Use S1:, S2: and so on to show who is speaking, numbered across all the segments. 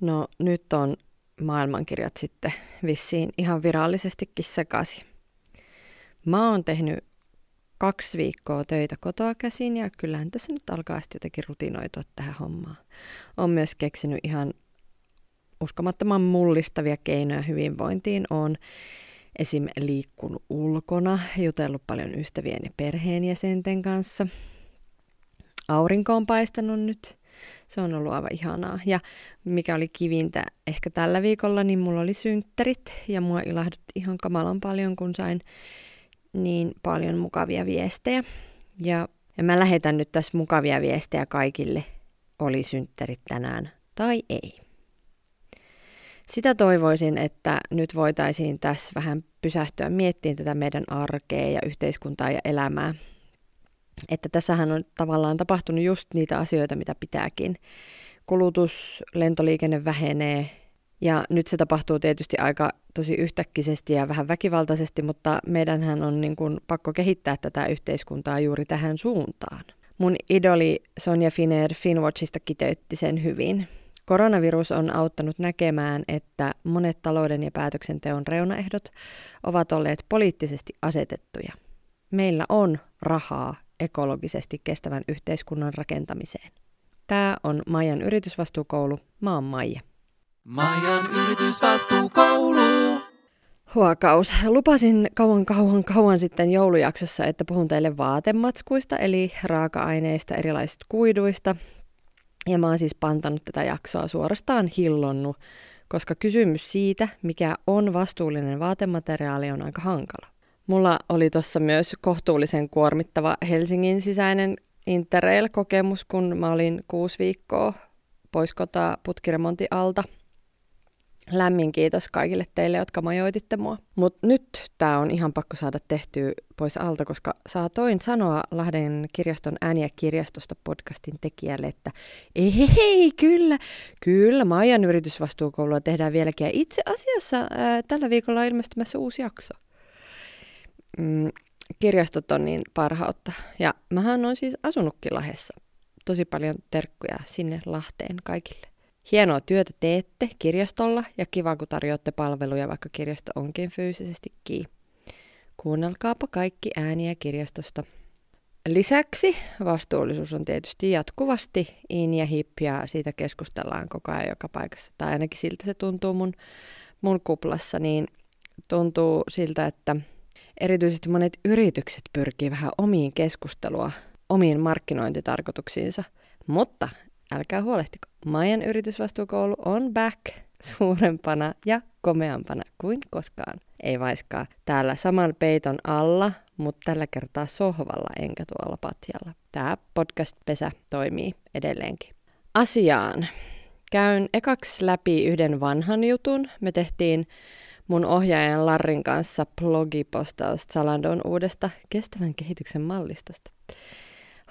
S1: No nyt on maailmankirjat sitten vissiin ihan virallisestikin sekaisin. Mä oon tehnyt kaksi viikkoa töitä kotoa käsin ja kyllähän tässä nyt alkaa sitten jotenkin rutinoitua tähän hommaan. Olen myös keksinyt ihan uskomattoman mullistavia keinoja hyvinvointiin. Olen esim. liikkunut ulkona, jutellut paljon ystävien ja perheenjäsenten kanssa. Aurinko on paistanut nyt. Se on ollut aivan ihanaa. Ja mikä oli kivintä ehkä tällä viikolla, niin mulla oli synttärit ja mua ilahdutti ihan kamalan paljon, kun sain niin paljon mukavia viestejä. Ja, ja mä lähetän nyt tässä mukavia viestejä kaikille, oli synttärit tänään tai ei. Sitä toivoisin, että nyt voitaisiin tässä vähän pysähtyä miettimään tätä meidän arkea ja yhteiskuntaa ja elämää. Että tässähän on tavallaan tapahtunut just niitä asioita, mitä pitääkin. Kulutus, lentoliikenne vähenee, ja nyt se tapahtuu tietysti aika tosi yhtäkkisesti ja vähän väkivaltaisesti, mutta meidänhän on niin kuin pakko kehittää tätä yhteiskuntaa juuri tähän suuntaan. Mun idoli Sonja Finer Finwatchista kiteytti sen hyvin. Koronavirus on auttanut näkemään, että monet talouden ja päätöksenteon reunaehdot ovat olleet poliittisesti asetettuja. Meillä on rahaa ekologisesti kestävän yhteiskunnan rakentamiseen. Tämä on Maijan yritysvastuukoulu. Mä oon Maija. Maijan yritysvastuukoulu. Huokaus. Lupasin kauan kauan kauan sitten joulujaksossa, että puhun teille vaatematskuista, eli raaka-aineista, erilaisista kuiduista. Ja mä oon siis pantanut tätä jaksoa suorastaan hillonnut, koska kysymys siitä, mikä on vastuullinen vaatemateriaali, on aika hankala. Mulla oli tuossa myös kohtuullisen kuormittava Helsingin sisäinen Interrail-kokemus, kun mä olin kuusi viikkoa pois kotaa putkiremontin alta – Lämmin kiitos kaikille teille, jotka majoititte mua. Mutta nyt tämä on ihan pakko saada tehtyä pois alta, koska saatoin sanoa Lahden kirjaston ääniä kirjastosta podcastin tekijälle, että ei, hei, kyllä, kyllä, Maijan yritysvastuukoulua tehdään vieläkin. Ja itse asiassa ää, tällä viikolla on ilmestymässä uusi jakso. Mm, kirjastot on niin parhautta. Ja mähän on siis asunutkin Lahdessa. Tosi paljon terkkuja sinne Lahteen kaikille. Hienoa työtä teette kirjastolla ja kiva, kun tarjoatte palveluja, vaikka kirjasto onkin fyysisesti kiinni. Kuunnelkaapa kaikki ääniä kirjastosta. Lisäksi vastuullisuus on tietysti jatkuvasti in ja hip ja siitä keskustellaan koko ajan joka paikassa. Tai ainakin siltä se tuntuu mun, mun kuplassa, niin tuntuu siltä, että erityisesti monet yritykset pyrkii vähän omiin keskustelua, omiin markkinointitarkoituksiinsa. Mutta älkää huolehtiko. Maijan yritysvastuukoulu on back suurempana ja komeampana kuin koskaan. Ei vaiskaa täällä saman peiton alla, mutta tällä kertaa sohvalla enkä tuolla patjalla. Tämä podcast-pesä toimii edelleenkin. Asiaan. Käyn ekaksi läpi yhden vanhan jutun. Me tehtiin mun ohjaajan Larrin kanssa blogipostaus Zalandon uudesta kestävän kehityksen mallistosta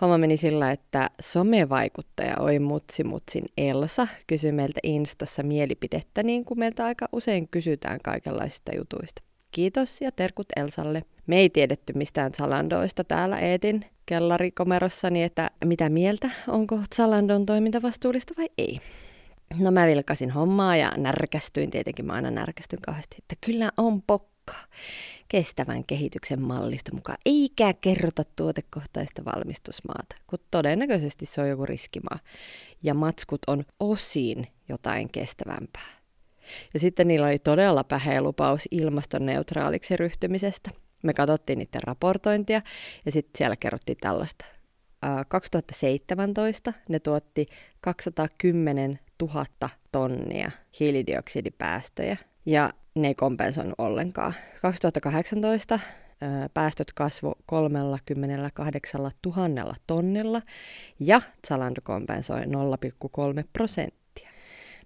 S1: homma meni sillä, että somevaikuttaja Oi Mutsi Mutsin Elsa kysyi meiltä Instassa mielipidettä, niin kuin meiltä aika usein kysytään kaikenlaisista jutuista. Kiitos ja terkut Elsalle. Me ei tiedetty mistään Zalandoista täällä Eetin kellarikomerossani, että mitä mieltä, onko Zalandon toiminta vastuullista vai ei. No mä vilkasin hommaa ja närkästyin, tietenkin mä aina närkästyn kauheasti, että kyllä on pokka kestävän kehityksen mallista mukaan, eikä kerrota tuotekohtaista valmistusmaata, kun todennäköisesti se on joku riskimaa. Ja matskut on osin jotain kestävämpää. Ja sitten niillä oli todella päheä lupaus ilmastoneutraaliksi ryhtymisestä. Me katsottiin niiden raportointia ja sitten siellä kerrottiin tällaista. 2017 ne tuotti 210 000 tonnia hiilidioksidipäästöjä ja ne ei kompensoinut ollenkaan. 2018 päästöt kasvo 38 000 tonnilla ja Zalando kompensoi 0,3 prosenttia.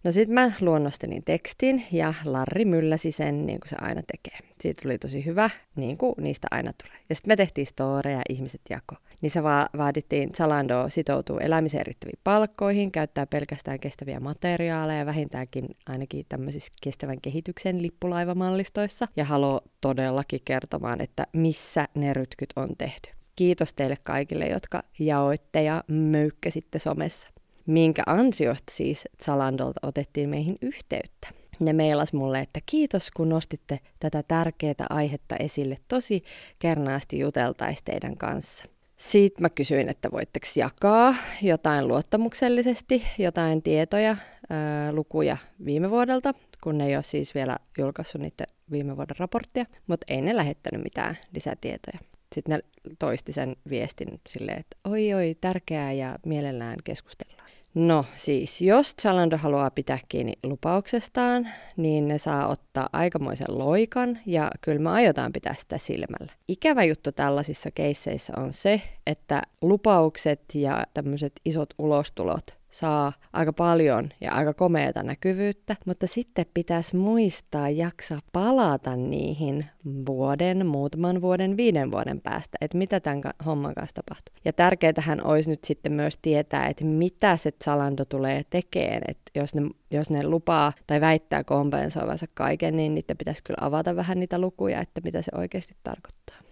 S1: No sitten mä luonnostelin tekstin ja Larri mylläsi sen niin kuin se aina tekee. Siitä tuli tosi hyvä, niin kuin niistä aina tulee. Ja sitten me tehtiin storeja, ihmiset jako. Niin se va- vaadittiin, Zalando sitoutuu elämiseen riittäviin palkkoihin, käyttää pelkästään kestäviä materiaaleja, vähintäänkin ainakin tämmöisissä kestävän kehityksen lippulaivamallistoissa. Ja haluaa todellakin kertomaan, että missä ne rytkyt on tehty. Kiitos teille kaikille, jotka jaoitte ja möykkäsitte somessa. Minkä ansiosta siis Zalandolta otettiin meihin yhteyttä. Ne meilas mulle, että kiitos kun nostitte tätä tärkeää aihetta esille. Tosi kernaasti juteltaisi teidän kanssa. Sitten mä kysyin, että voitteko jakaa jotain luottamuksellisesti, jotain tietoja, ää, lukuja viime vuodelta, kun ne ei ole siis vielä julkaissut niitä viime vuoden raporttia, mutta ei ne lähettänyt mitään lisätietoja. Sitten ne toisti sen viestin silleen, että oi oi, tärkeää ja mielellään keskustellaan. No siis, jos Zalando haluaa pitää kiinni lupauksestaan, niin ne saa ottaa aikamoisen loikan ja kyllä me aiotaan pitää sitä silmällä. Ikävä juttu tällaisissa keisseissä on se, että lupaukset ja tämmöiset isot ulostulot saa aika paljon ja aika komeata näkyvyyttä, mutta sitten pitäisi muistaa jaksaa palata niihin vuoden, muutaman vuoden, viiden vuoden päästä, että mitä tämän homman kanssa tapahtuu. Ja tärkeätähän olisi nyt sitten myös tietää, että mitä se Zalando tulee tekemään, että jos ne, jos ne lupaa tai väittää kompensoivansa kaiken, niin niiden pitäisi kyllä avata vähän niitä lukuja, että mitä se oikeasti tarkoittaa.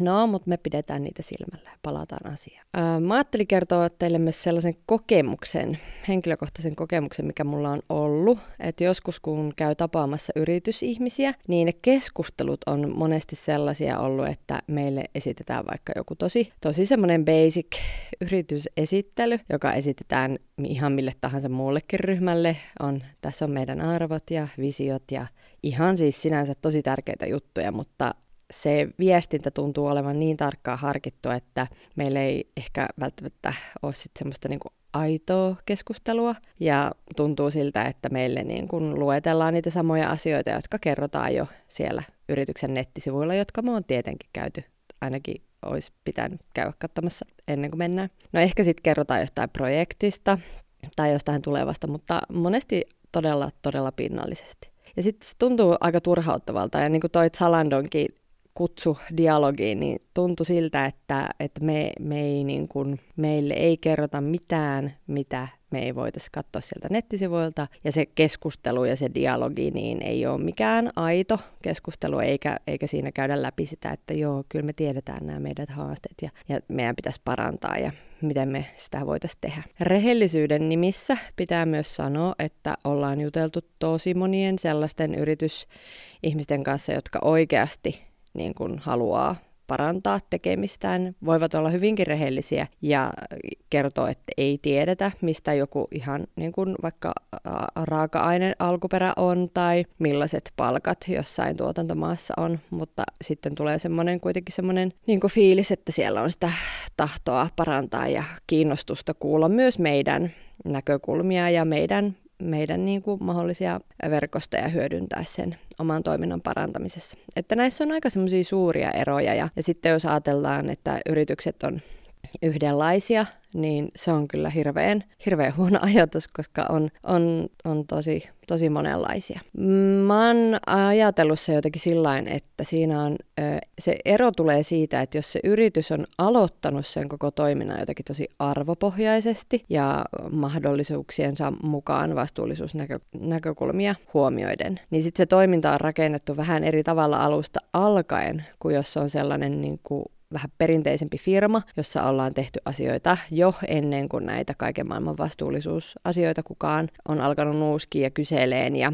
S1: No, mutta me pidetään niitä silmällä ja palataan asiaan. Öö, mä ajattelin kertoa teille myös sellaisen kokemuksen, henkilökohtaisen kokemuksen, mikä mulla on ollut. Että joskus kun käy tapaamassa yritysihmisiä, niin ne keskustelut on monesti sellaisia ollut, että meille esitetään vaikka joku tosi, tosi semmoinen basic yritysesittely, joka esitetään ihan mille tahansa muullekin ryhmälle. On, tässä on meidän arvot ja visiot ja ihan siis sinänsä tosi tärkeitä juttuja, mutta se viestintä tuntuu olevan niin tarkkaan harkittu, että meillä ei ehkä välttämättä ole sit semmoista niinku aitoa keskustelua ja tuntuu siltä, että meille niin kun luetellaan niitä samoja asioita, jotka kerrotaan jo siellä yrityksen nettisivuilla, jotka me on tietenkin käyty ainakin olisi pitänyt käydä katsomassa ennen kuin mennään. No ehkä sitten kerrotaan jostain projektista tai jostain tulevasta, mutta monesti todella, todella pinnallisesti. Ja sitten se tuntuu aika turhauttavalta, ja niin kuin toi Zalandonkin kutsu dialogiin, niin tuntui siltä, että, että me, me ei niin kuin, meille ei kerrota mitään, mitä me ei voitaisiin katsoa sieltä nettisivuilta. Ja se keskustelu ja se dialogi niin ei ole mikään aito keskustelu, eikä, eikä siinä käydä läpi sitä, että joo, kyllä me tiedetään nämä meidän haasteet ja, ja meidän pitäisi parantaa ja miten me sitä voitaisiin tehdä. Rehellisyyden nimissä pitää myös sanoa, että ollaan juteltu tosi monien sellaisten yritysihmisten kanssa, jotka oikeasti niin kuin haluaa parantaa tekemistään, voivat olla hyvinkin rehellisiä ja kertoo, että ei tiedetä, mistä joku ihan niin kuin vaikka raaka-aine alkuperä on tai millaiset palkat jossain tuotantomaassa on, mutta sitten tulee semmoinen kuitenkin semmoinen niin kuin fiilis, että siellä on sitä tahtoa parantaa ja kiinnostusta kuulla myös meidän näkökulmia ja meidän meidän niin kuin mahdollisia verkostoja hyödyntää sen oman toiminnan parantamisessa. Että näissä on aika semmoisia suuria eroja ja, ja sitten jos ajatellaan, että yritykset on yhdenlaisia, niin se on kyllä hirveän, hirveän huono ajatus, koska on, on, on tosi, tosi monenlaisia. Mä oon ajatellut se jotenkin sillä että siinä on, se ero tulee siitä, että jos se yritys on aloittanut sen koko toiminnan jotenkin tosi arvopohjaisesti ja mahdollisuuksiensa mukaan vastuullisuusnäkökulmia huomioiden, niin sitten se toiminta on rakennettu vähän eri tavalla alusta alkaen, kuin jos se on sellainen niin kuin vähän perinteisempi firma, jossa ollaan tehty asioita jo ennen kuin näitä kaiken maailman vastuullisuusasioita kukaan on alkanut nuuskia ja kyseleen. Ja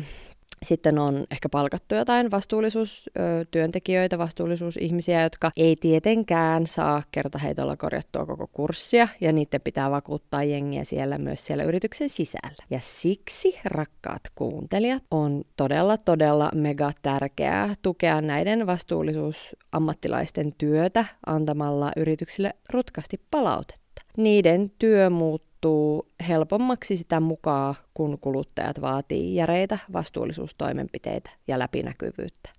S1: sitten on ehkä palkattu jotain vastuullisuustyöntekijöitä, vastuullisuusihmisiä, jotka ei tietenkään saa kertaheitolla korjattua koko kurssia, ja niiden pitää vakuuttaa jengiä siellä myös siellä yrityksen sisällä. Ja siksi, rakkaat kuuntelijat, on todella, todella mega tärkeää tukea näiden vastuullisuusammattilaisten työtä antamalla yrityksille rutkasti palautetta. Niiden työ muuttuu helpommaksi sitä mukaan, kun kuluttajat vaatii järeitä vastuullisuustoimenpiteitä ja läpinäkyvyyttä.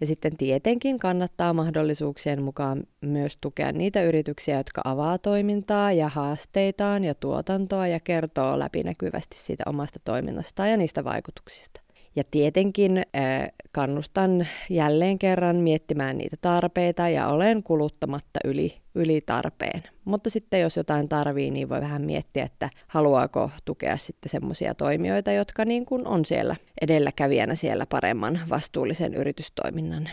S1: Ja sitten tietenkin kannattaa mahdollisuuksien mukaan myös tukea niitä yrityksiä, jotka avaa toimintaa ja haasteitaan ja tuotantoa ja kertoo läpinäkyvästi siitä omasta toiminnastaan ja niistä vaikutuksista. Ja tietenkin kannustan jälleen kerran miettimään niitä tarpeita ja olen kuluttamatta yli, yli tarpeen. Mutta sitten jos jotain tarvii, niin voi vähän miettiä, että haluaako tukea sitten semmoisia toimijoita, jotka niin kuin on siellä edelläkävijänä siellä paremman vastuullisen yritystoiminnan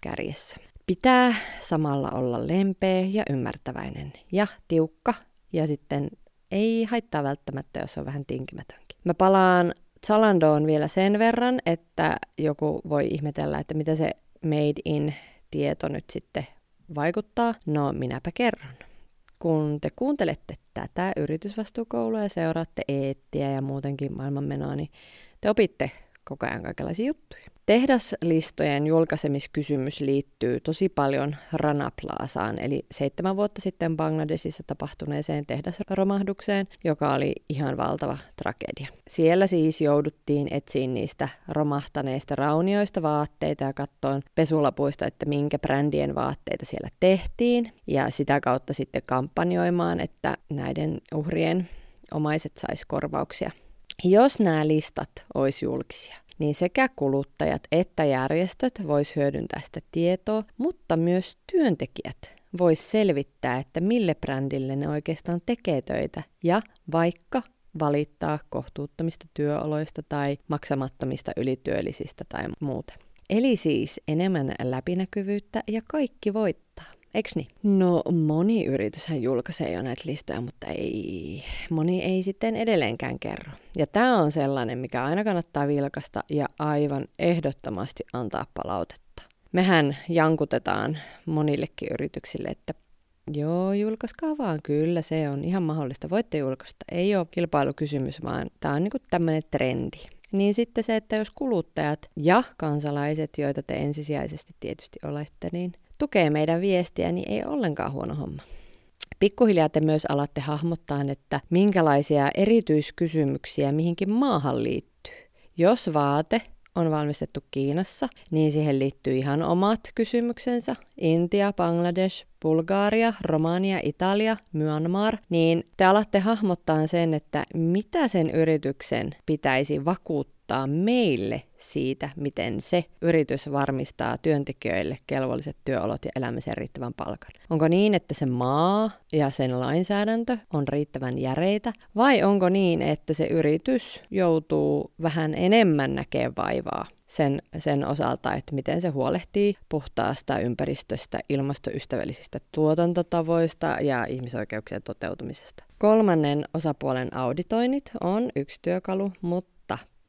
S1: kärjessä. Pitää samalla olla lempeä ja ymmärtäväinen ja tiukka ja sitten ei haittaa välttämättä, jos on vähän tinkimätönkin. Mä palaan Zalandoon vielä sen verran, että joku voi ihmetellä, että mitä se made in tieto nyt sitten vaikuttaa. No minäpä kerron. Kun te kuuntelette tätä yritysvastuukoulua ja seuraatte eettiä ja muutenkin maailmanmenoa, niin te opitte koko ajan kaikenlaisia juttuja. Tehdaslistojen julkaisemiskysymys liittyy tosi paljon Rana Plazaan, eli seitsemän vuotta sitten Bangladesissa tapahtuneeseen tehdasromahdukseen, joka oli ihan valtava tragedia. Siellä siis jouduttiin etsiin niistä romahtaneista raunioista vaatteita ja katsoen pesulapuista, että minkä brändien vaatteita siellä tehtiin, ja sitä kautta sitten kampanjoimaan, että näiden uhrien omaiset sais korvauksia. Jos nämä listat olisi julkisia, niin sekä kuluttajat että järjestöt vois hyödyntää sitä tietoa, mutta myös työntekijät vois selvittää, että mille brändille ne oikeastaan tekee töitä ja vaikka valittaa kohtuuttomista työoloista tai maksamattomista ylityöllisistä tai muuta. Eli siis enemmän läpinäkyvyyttä ja kaikki voittaa. Eiks niin? No moni yrityshän julkaisee jo näitä listoja, mutta ei, moni ei sitten edelleenkään kerro. Ja tämä on sellainen, mikä aina kannattaa vilkasta ja aivan ehdottomasti antaa palautetta. Mehän jankutetaan monillekin yrityksille, että Joo, julkaiskaa vaan. Kyllä, se on ihan mahdollista. Voitte julkaista. Ei ole kilpailukysymys, vaan tämä on niinku tämmöinen trendi. Niin sitten se, että jos kuluttajat ja kansalaiset, joita te ensisijaisesti tietysti olette, niin tukee meidän viestiä, niin ei ollenkaan huono homma. Pikkuhiljaa te myös alatte hahmottaa, että minkälaisia erityiskysymyksiä mihinkin maahan liittyy. Jos vaate on valmistettu Kiinassa, niin siihen liittyy ihan omat kysymyksensä. Intia, Bangladesh, Bulgaria, Romania, Italia, Myanmar, niin te alatte hahmottaa sen, että mitä sen yrityksen pitäisi vakuuttaa kertoa meille siitä, miten se yritys varmistaa työntekijöille kelvolliset työolot ja elämisen riittävän palkan. Onko niin, että se maa ja sen lainsäädäntö on riittävän järeitä, vai onko niin, että se yritys joutuu vähän enemmän näkemään vaivaa sen, sen osalta, että miten se huolehtii puhtaasta ympäristöstä, ilmastoystävällisistä tuotantotavoista ja ihmisoikeuksien toteutumisesta. Kolmannen osapuolen auditoinnit on yksi työkalu, mutta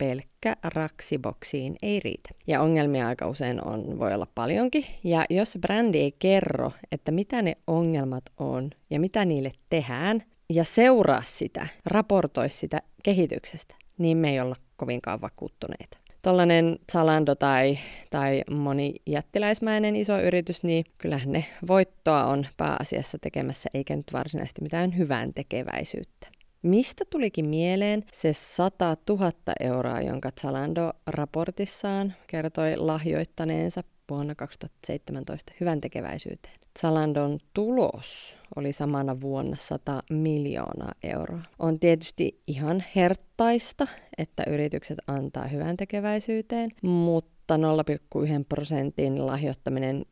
S1: pelkkä raksiboksiin ei riitä. Ja ongelmia aika usein on, voi olla paljonkin. Ja jos brändi ei kerro, että mitä ne ongelmat on ja mitä niille tehdään, ja seuraa sitä, raportoi sitä kehityksestä, niin me ei olla kovinkaan vakuuttuneita. Tuollainen Zalando tai, tai moni jättiläismäinen iso yritys, niin kyllähän ne voittoa on pääasiassa tekemässä, eikä nyt varsinaisesti mitään hyvän tekeväisyyttä. Mistä tulikin mieleen se 100 000 euroa, jonka Zalando raportissaan kertoi lahjoittaneensa vuonna 2017 hyvän tekeväisyyteen? Zalandon tulos oli samana vuonna 100 miljoonaa euroa. On tietysti ihan herttaista, että yritykset antaa hyvän tekeväisyyteen, mutta 0,1 prosentin lahjoittaminen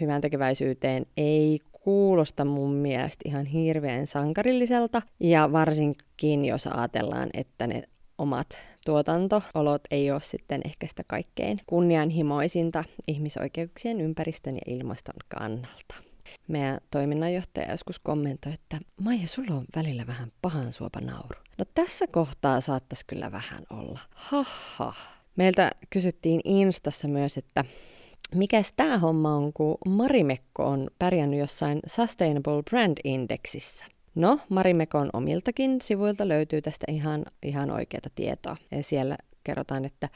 S1: hyvän tekeväisyyteen ei kuulosta mun mielestä ihan hirveän sankarilliselta. Ja varsinkin, jos ajatellaan, että ne omat tuotantoolot ei ole sitten ehkä sitä kaikkein kunnianhimoisinta ihmisoikeuksien, ympäristön ja ilmaston kannalta. Meidän toiminnanjohtaja joskus kommentoi, että Maija, sulla on välillä vähän pahan suopa nauru. No tässä kohtaa saattaisi kyllä vähän olla. Haha. Meiltä kysyttiin Instassa myös, että Mikäs tämä homma on, kun Marimekko on pärjännyt jossain Sustainable Brand Indexissä? No, Marimekon omiltakin sivuilta löytyy tästä ihan, ihan oikeata tietoa. Ja siellä kerrotaan, että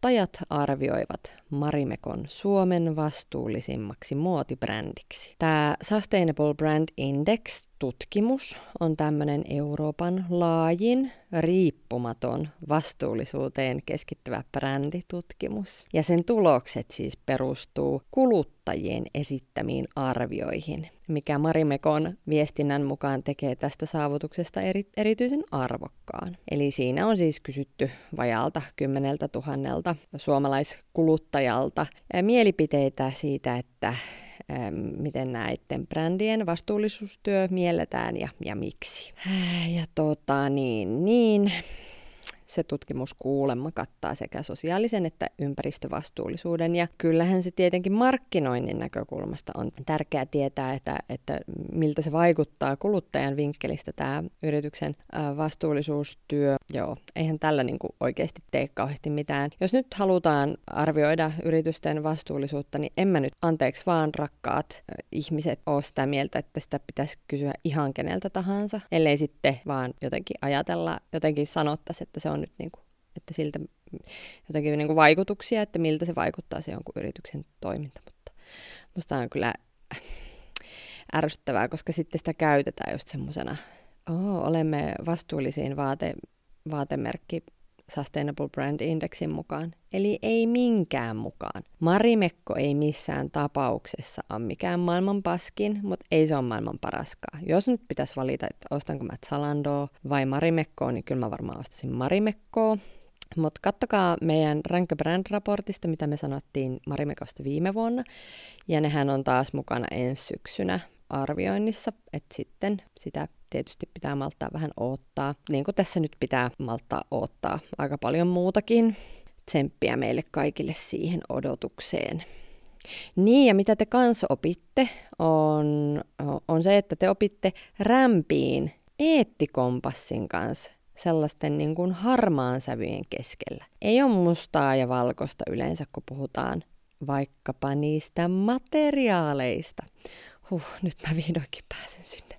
S1: kuluttajat arvioivat Marimekon Suomen vastuullisimmaksi muotibrändiksi. Tämä Sustainable Brand Index-tutkimus on tämmöinen Euroopan laajin, riippumaton, vastuullisuuteen keskittyvä bränditutkimus. Ja sen tulokset siis perustuu kuluttajien esittämiin arvioihin, mikä Marimekon viestinnän mukaan tekee tästä saavutuksesta eri, erityisen arvokkaan. Eli siinä on siis kysytty vajalta kymmeneltä tuhannelta suomalaiskuluttajalta mielipiteitä siitä, että miten näiden brändien vastuullisuustyö mielletään ja, ja miksi. Ja tota, niin, niin. Se tutkimus kuulemma kattaa sekä sosiaalisen että ympäristövastuullisuuden. Ja kyllähän se tietenkin markkinoinnin näkökulmasta on tärkeää tietää, että, että miltä se vaikuttaa kuluttajan vinkkelistä tämä yrityksen vastuullisuustyö. Joo, eihän tällä niin kuin oikeasti tee kauheasti mitään. Jos nyt halutaan arvioida yritysten vastuullisuutta, niin en mä nyt, anteeksi vaan rakkaat ihmiset, ole sitä mieltä, että sitä pitäisi kysyä ihan keneltä tahansa, ellei sitten vaan jotenkin ajatella, jotenkin sanottaisi, että se on nyt niin kuin, että siltä jotenkin niin kuin vaikutuksia, että miltä se vaikuttaa se jonkun yrityksen toiminta, mutta musta on kyllä ärsyttävää, koska sitten sitä käytetään just semmoisena, oh, olemme vastuullisiin vaate, vaatemerkki Sustainable Brand Indexin mukaan, eli ei minkään mukaan. Marimekko ei missään tapauksessa ole mikään maailman paskin, mutta ei se ole maailman paraskaan. Jos nyt pitäisi valita, että ostanko mä Zalandoa vai Marimekkoa, niin kyllä mä varmaan ostaisin Marimekkoa. Mutta kattokaa meidän Rank Brand-raportista, mitä me sanottiin Marimekosta viime vuonna. Ja nehän on taas mukana ensi syksynä arvioinnissa, että sitten sitä tietysti pitää malttaa vähän odottaa. Niin kuin tässä nyt pitää malttaa odottaa aika paljon muutakin. Tsemppiä meille kaikille siihen odotukseen. Niin, ja mitä te kanssa opitte, on, on se, että te opitte rämpiin eettikompassin kanssa sellaisten niin kuin harmaan sävyjen keskellä. Ei ole mustaa ja valkoista yleensä, kun puhutaan vaikkapa niistä materiaaleista. Huh, nyt mä vihdoinkin pääsen sinne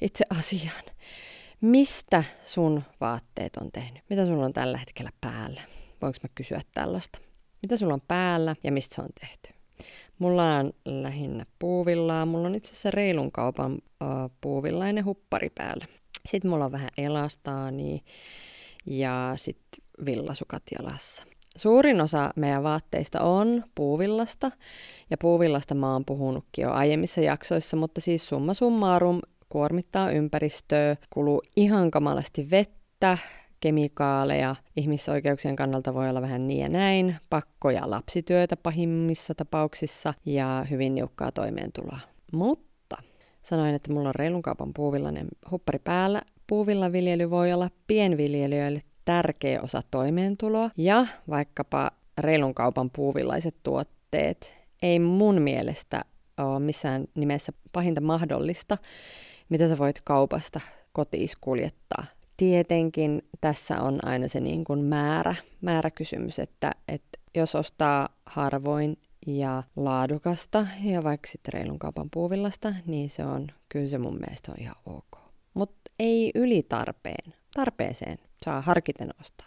S1: itse asiaan. Mistä sun vaatteet on tehnyt? Mitä sulla on tällä hetkellä päällä? Voinko mä kysyä tällaista? Mitä sulla on päällä ja mistä se on tehty? Mulla on lähinnä puuvillaa. Mulla on itse asiassa reilun kaupan uh, puuvillainen huppari päällä. Sitten mulla on vähän elastaani ja sitten villasukat jalassa. Suurin osa meidän vaatteista on puuvillasta, ja puuvillasta mä oon puhunutkin jo aiemmissa jaksoissa, mutta siis summa summarum kuormittaa ympäristöä, kuluu ihan kamalasti vettä, kemikaaleja, ihmisoikeuksien kannalta voi olla vähän niin ja näin, pakkoja lapsityötä pahimmissa tapauksissa ja hyvin niukkaa toimeentuloa. Mutta sanoin, että mulla on reilun kaupan puuvillainen huppari päällä. Puuvillaviljely voi olla pienviljelijöille tärkeä osa toimeentuloa ja vaikkapa reilun kaupan puuvillaiset tuotteet ei mun mielestä ole missään nimessä pahinta mahdollista, mitä sä voit kaupasta kotiis kuljettaa. Tietenkin tässä on aina se niin kuin määrä, määräkysymys, että, että jos ostaa harvoin ja laadukasta ja vaikka sitten reilun kaupan puuvillasta, niin se on, kyllä se mun mielestä on ihan ok. Mutta ei yli tarpeen. Tarpeeseen saa harkiten ostaa.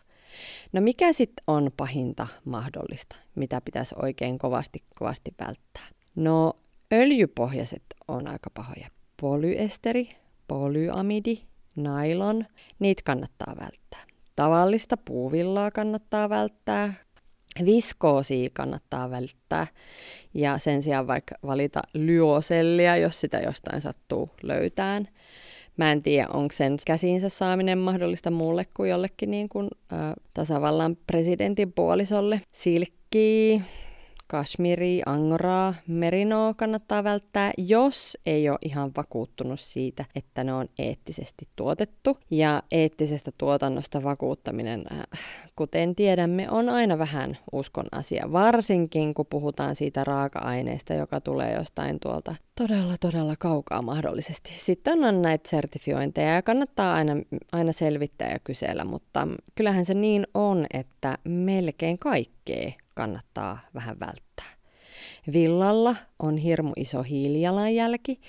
S1: No mikä sitten on pahinta mahdollista, mitä pitäisi oikein kovasti kovasti välttää? No öljypohjaiset on aika pahoja. Polyesteri, polyamidi, nylon, niitä kannattaa välttää. Tavallista puuvillaa kannattaa välttää, viskoosia kannattaa välttää ja sen sijaan vaikka valita lyosellia, jos sitä jostain sattuu löytään. Mä en tiedä, onko sen käsiinsä saaminen mahdollista muulle kuin jollekin niin kuin, äh, tasavallan presidentin puolisolle. Silkki, kashmiri, angoraa, merinoa kannattaa välttää, jos ei ole ihan vakuuttunut siitä, että ne on eettisesti tuotettu. Ja eettisestä tuotannosta vakuuttaminen, äh, kuten tiedämme, on aina vähän uskon asia, varsinkin kun puhutaan siitä raaka-aineesta, joka tulee jostain tuolta todella, todella kaukaa mahdollisesti. Sitten on näitä sertifiointeja ja kannattaa aina, aina selvittää ja kysellä, mutta kyllähän se niin on, että melkein kaikkea kannattaa vähän välttää. Villalla on hirmu iso hiilijalanjälki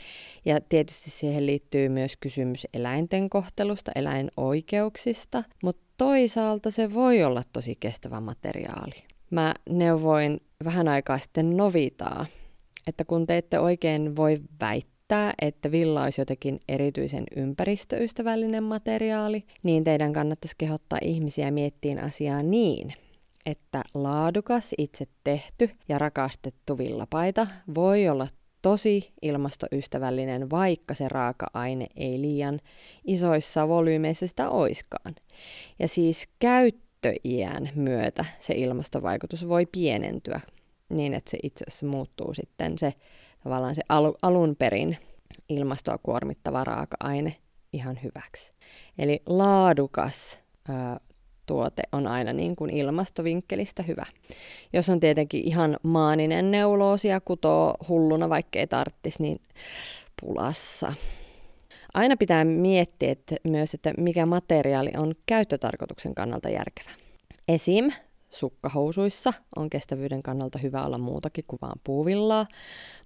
S1: ja tietysti siihen liittyy myös kysymys eläinten kohtelusta, eläinoikeuksista, mutta toisaalta se voi olla tosi kestävä materiaali. Mä neuvoin vähän aikaa sitten Novitaa, että kun te ette oikein voi väittää, että villa olisi jotenkin erityisen ympäristöystävällinen materiaali, niin teidän kannattaisi kehottaa ihmisiä miettiin asiaa niin, että laadukas, itse tehty ja rakastettu villapaita voi olla tosi ilmastoystävällinen, vaikka se raaka-aine ei liian isoissa volyymeissa sitä oiskaan. Ja siis käyttöiän myötä se ilmastovaikutus voi pienentyä niin, että se itse asiassa muuttuu sitten se tavallaan se alu, alun perin ilmastoa kuormittava raaka-aine ihan hyväksi. Eli laadukas, tuote on aina niin kuin ilmastovinkkelistä hyvä. Jos on tietenkin ihan maaninen neuloosi ja kutoo hulluna, vaikkei tarttis, niin pulassa. Aina pitää miettiä että myös, että mikä materiaali on käyttötarkoituksen kannalta järkevä. Esim. Sukkahousuissa on kestävyyden kannalta hyvä olla muutakin kuin vaan puuvillaa.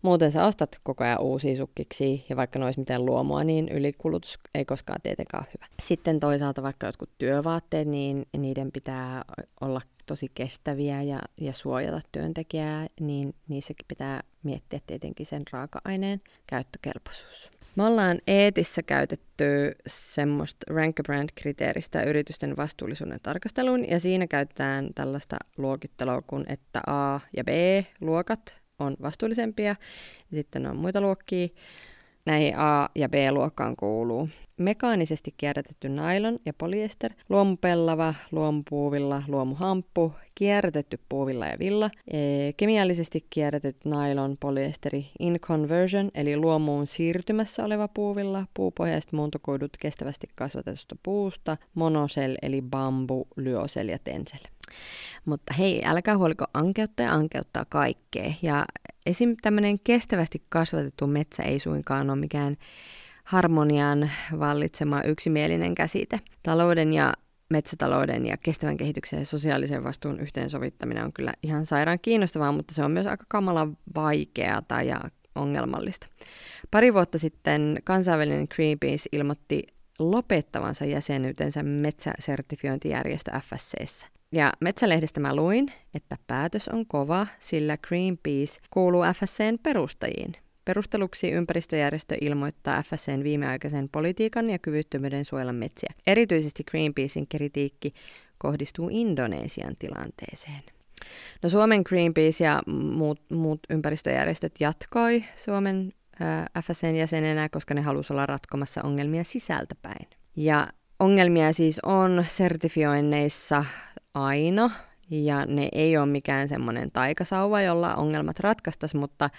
S1: Muuten sä ostat koko ajan uusia sukkiksi ja vaikka ne olisi miten luomua, niin ylikulutus ei koskaan tietenkään hyvä. Sitten toisaalta vaikka jotkut työvaatteet, niin niiden pitää olla tosi kestäviä ja, ja suojata työntekijää, niin niissäkin pitää miettiä tietenkin sen raaka-aineen käyttökelpoisuus. Me ollaan Eetissä käytetty semmoista rank brand-kriteeristä yritysten vastuullisuuden tarkasteluun, ja siinä käytetään tällaista luokittelua kuin, että A- ja B-luokat on vastuullisempia, ja sitten on muita luokkia. Näihin A- ja B-luokkaan kuuluu mekaanisesti kierrätetty nailon ja polyester, luomupellava, luomupuuvilla, luomuhamppu, kierrätetty puuvilla ja villa, e, kemiallisesti kierrätetty nailon, polyesteri, in conversion, eli luomuun siirtymässä oleva puuvilla, puupohjaiset muuntokoidut kestävästi kasvatetusta puusta, monosel, eli bambu, lyosel ja tensel. Mutta hei, älkää huoliko ankeutta ja ankeuttaa kaikkea. Ja esim. tämmöinen kestävästi kasvatettu metsä ei suinkaan ole mikään harmonian vallitsema yksimielinen käsite. Talouden ja metsätalouden ja kestävän kehityksen ja sosiaalisen vastuun yhteensovittaminen on kyllä ihan sairaan kiinnostavaa, mutta se on myös aika kamala vaikeata ja ongelmallista. Pari vuotta sitten kansainvälinen Greenpeace ilmoitti lopettavansa jäsenyytensä metsäsertifiointijärjestö FSCssä. Ja Metsälehdestä mä luin, että päätös on kova, sillä Greenpeace kuuluu FSCn perustajiin. Perusteluksi ympäristöjärjestö ilmoittaa FSCn viimeaikaisen politiikan ja kyvyttömyyden suojella metsiä. Erityisesti Greenpeacein kritiikki kohdistuu Indonesian tilanteeseen. No Suomen Greenpeace ja muut, muut ympäristöjärjestöt jatkoi Suomen äh, FSCn jäsenenä, koska ne halusivat olla ratkomassa ongelmia sisältäpäin. Ja ongelmia siis on sertifioinneissa aina, ja ne ei ole mikään semmoinen taikasauva, jolla ongelmat ratkaistaisiin, mutta,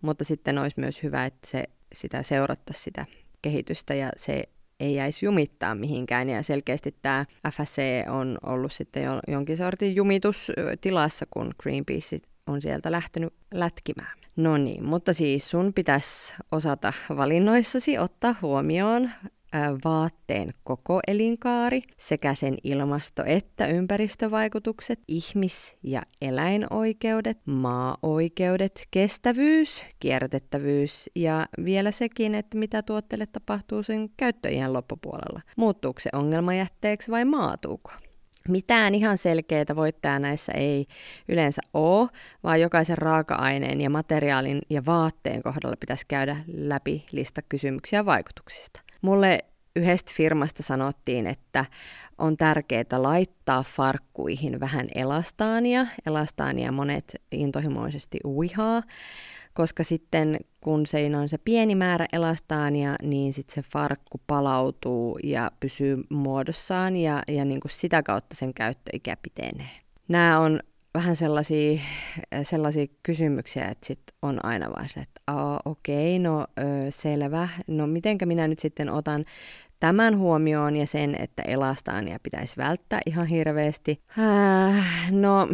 S1: mutta sitten olisi myös hyvä, että se, sitä seurattaisi sitä kehitystä ja se ei jäisi jumittaa mihinkään. Ja selkeästi tämä FSC on ollut sitten jo, jonkin sortin jumitustilassa, kun Greenpeace on sieltä lähtenyt lätkimään. No niin, mutta siis sun pitäisi osata valinnoissasi ottaa huomioon vaatteen koko elinkaari sekä sen ilmasto- että ympäristövaikutukset, ihmis- ja eläinoikeudet, maa-oikeudet, kestävyys, kierrätettävyys ja vielä sekin, että mitä tuotteelle tapahtuu sen käyttöjen loppupuolella. Muuttuuko se ongelmajätteeksi vai maatuuko? Mitään ihan selkeää voittajaa näissä ei yleensä ole, vaan jokaisen raaka-aineen ja materiaalin ja vaatteen kohdalla pitäisi käydä läpi lista kysymyksiä vaikutuksista. Mulle yhdestä firmasta sanottiin, että on tärkeää laittaa farkkuihin vähän elastaania. Elastaania monet intohimoisesti uihaa, koska sitten kun se on se pieni määrä elastaania, niin sitten se farkku palautuu ja pysyy muodossaan ja, ja niin kuin sitä kautta sen käyttöikä pitenee. Nämä on vähän sellaisia, sellaisia kysymyksiä, että sit on aina vaan se, että okei, okay, no ö, selvä, no mitenkä minä nyt sitten otan tämän huomioon ja sen, että elastaania pitäisi välttää ihan hirveästi. Äh, no,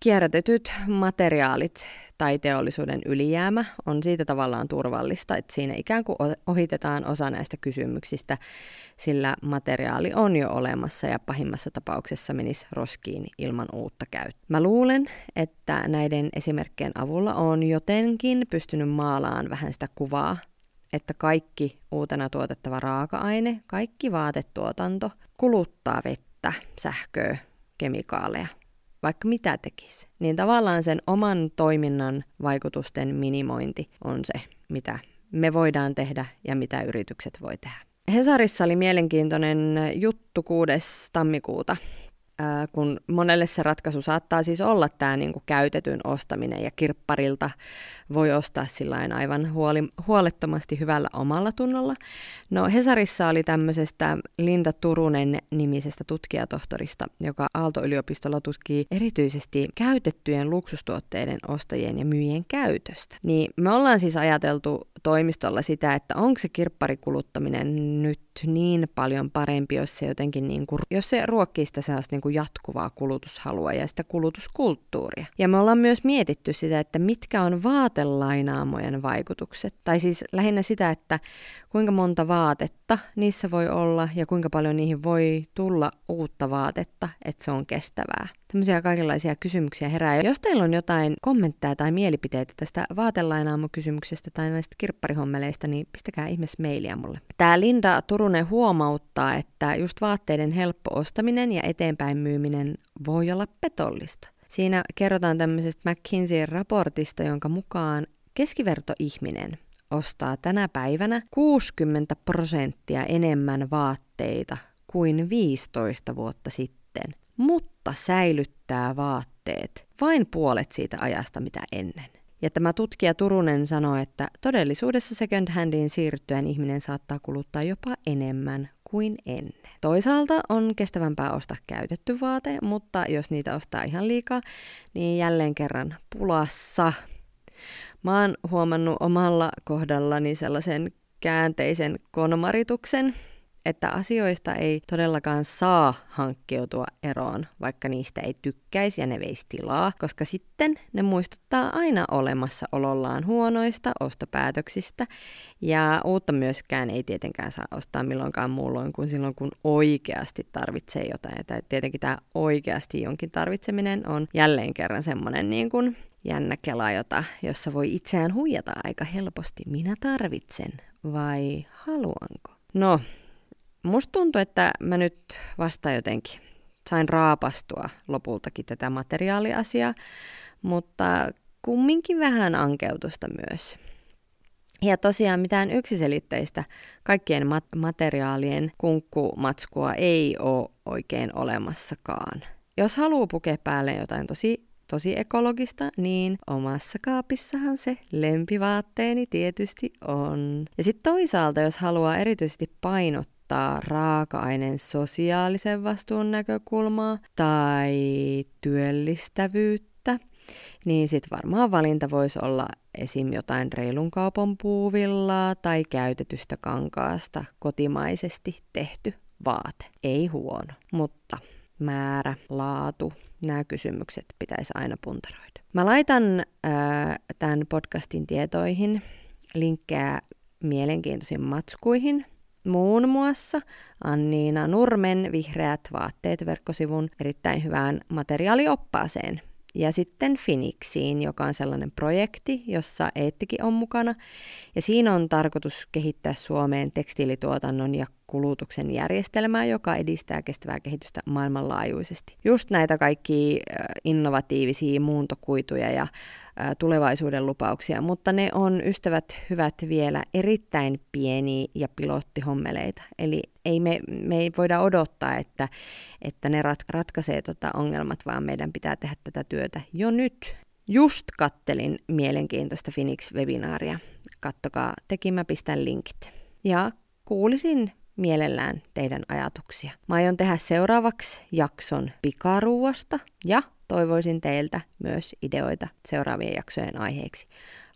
S1: kierrätetyt materiaalit tai teollisuuden ylijäämä on siitä tavallaan turvallista, että siinä ikään kuin ohitetaan osa näistä kysymyksistä, sillä materiaali on jo olemassa ja pahimmassa tapauksessa menisi roskiin ilman uutta käyttöä. Mä luulen, että näiden esimerkkien avulla on jotenkin pystynyt maalaan vähän sitä kuvaa että kaikki uutena tuotettava raaka-aine, kaikki vaatetuotanto kuluttaa vettä, sähköä, kemikaaleja, vaikka mitä tekisi. Niin tavallaan sen oman toiminnan vaikutusten minimointi on se, mitä me voidaan tehdä ja mitä yritykset voi tehdä. Hesarissa oli mielenkiintoinen juttu 6. tammikuuta kun monelle se ratkaisu saattaa siis olla tämä niin käytetyn ostaminen ja kirpparilta voi ostaa sillä aivan huoli, huolettomasti hyvällä omalla tunnolla. No Hesarissa oli tämmöisestä Linda Turunen nimisestä tutkijatohtorista, joka Aalto-yliopistolla tutkii erityisesti käytettyjen luksustuotteiden ostajien ja myyjien käytöstä. Niin me ollaan siis ajateltu toimistolla sitä, että onko se kirpparikuluttaminen nyt niin paljon parempi, jos se jotenkin niin kuin, jos se ruokkii sitä sellaista niin kuin jatkuvaa kulutushalua ja sitä kulutuskulttuuria. Ja me ollaan myös mietitty sitä, että mitkä on vaatelainaamojen vaikutukset. Tai siis lähinnä sitä, että kuinka monta vaatetta niissä voi olla ja kuinka paljon niihin voi tulla uutta vaatetta, että se on kestävää. Tämmöisiä kaikenlaisia kysymyksiä herää. Ja jos teillä on jotain kommentteja tai mielipiteitä tästä vaatelainaamo-kysymyksestä tai näistä kirpparihommeleista, niin pistäkää ihmeessä mailia mulle. Tää Linda Turunen huomauttaa, että just vaatteiden helppo ostaminen ja eteenpäin myyminen voi olla petollista. Siinä kerrotaan tämmöisestä McKinseyn raportista, jonka mukaan keskivertoihminen ostaa tänä päivänä 60 prosenttia enemmän vaatteita kuin 15 vuotta sitten, mutta säilyttää vaatteet vain puolet siitä ajasta, mitä ennen. Ja tämä tutkija Turunen sanoi, että todellisuudessa second handiin siirryttyen ihminen saattaa kuluttaa jopa enemmän kuin ennen. Toisaalta on kestävämpää ostaa käytetty vaate, mutta jos niitä ostaa ihan liikaa, niin jälleen kerran pulassa. Mä oon huomannut omalla kohdallani sellaisen käänteisen konmarituksen, että asioista ei todellakaan saa hankkeutua eroon, vaikka niistä ei tykkäisi ja ne veisi tilaa, koska sitten ne muistuttaa aina olemassaolollaan huonoista ostopäätöksistä, ja uutta myöskään ei tietenkään saa ostaa milloinkaan muulloin kuin silloin, kun oikeasti tarvitsee jotain. Ja tietenkin tämä oikeasti jonkin tarvitseminen on jälleen kerran semmoinen niin kuin jännä kela, jota, jossa voi itseään huijata aika helposti. Minä tarvitsen vai haluanko? No, Musta tuntuu, että mä nyt vasta jotenkin sain raapastua lopultakin tätä materiaaliasiaa, mutta kumminkin vähän ankeutusta myös. Ja tosiaan mitään yksiselitteistä kaikkien mat- materiaalien kunkkumatskua ei ole oikein olemassakaan. Jos haluaa pukea päälle jotain tosi tosi ekologista, niin omassa kaapissahan se lempivaatteeni tietysti on. Ja sitten toisaalta, jos haluaa erityisesti painottaa, korostaa raaka-aineen sosiaalisen vastuun näkökulmaa tai työllistävyyttä, niin sitten varmaan valinta voisi olla esim. jotain reilun kaupan puuvillaa tai käytetystä kankaasta kotimaisesti tehty vaate. Ei huono, mutta määrä, laatu, nämä kysymykset pitäisi aina puntaroida. Mä laitan tämän podcastin tietoihin linkkejä mielenkiintoisiin matskuihin, muun muassa Anniina Nurmen Vihreät vaatteet verkkosivun erittäin hyvään materiaalioppaaseen. Ja sitten Finixiin, joka on sellainen projekti, jossa Eettikin on mukana. Ja siinä on tarkoitus kehittää Suomeen tekstiilituotannon ja kulutuksen järjestelmää, joka edistää kestävää kehitystä maailmanlaajuisesti. Just näitä kaikki innovatiivisia muuntokuituja ja tulevaisuuden lupauksia, mutta ne on ystävät hyvät vielä erittäin pieniä ja pilottihommeleita. Eli ei me, me ei voida odottaa, että, että ne rat, ratkaisee tota ongelmat, vaan meidän pitää tehdä tätä työtä jo nyt. Just kattelin mielenkiintoista Phoenix-webinaaria. Kattokaa, tekin mä pistän linkit. Ja kuulisin mielellään teidän ajatuksia. Mä aion tehdä seuraavaksi jakson pikaruuasta ja toivoisin teiltä myös ideoita seuraavien jaksojen aiheeksi.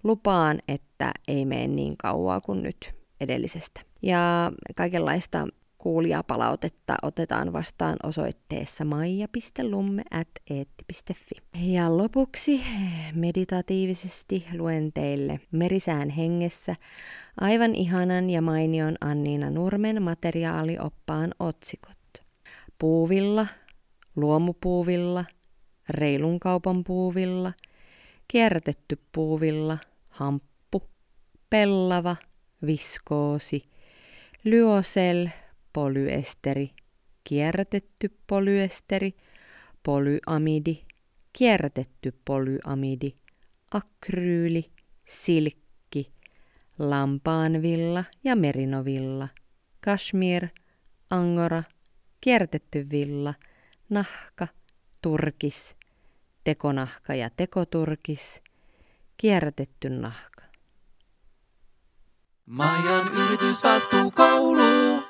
S1: Lupaan, että ei mene niin kauaa kuin nyt edellisestä. Ja kaikenlaista kuulijapalautetta otetaan vastaan osoitteessa maija.lumme.eetti.fi. Ja lopuksi meditatiivisesti luen teille Merisään hengessä aivan ihanan ja mainion Anniina Nurmen materiaalioppaan otsikot. Puuvilla, luomupuuvilla, reilun kaupan puuvilla, kierrätetty puuvilla, hamppu, pellava, viskoosi, lyosel, polyesteri, kierrätetty polyesteri, polyamidi, kierrätetty polyamidi, akryyli, silkki, lampaanvilla ja merinovilla, kashmir, angora, kierrätetty villa, nahka, turkis, tekonahka ja tekoturkis, kierrätetty nahka. Majan yritysvastuukoulu.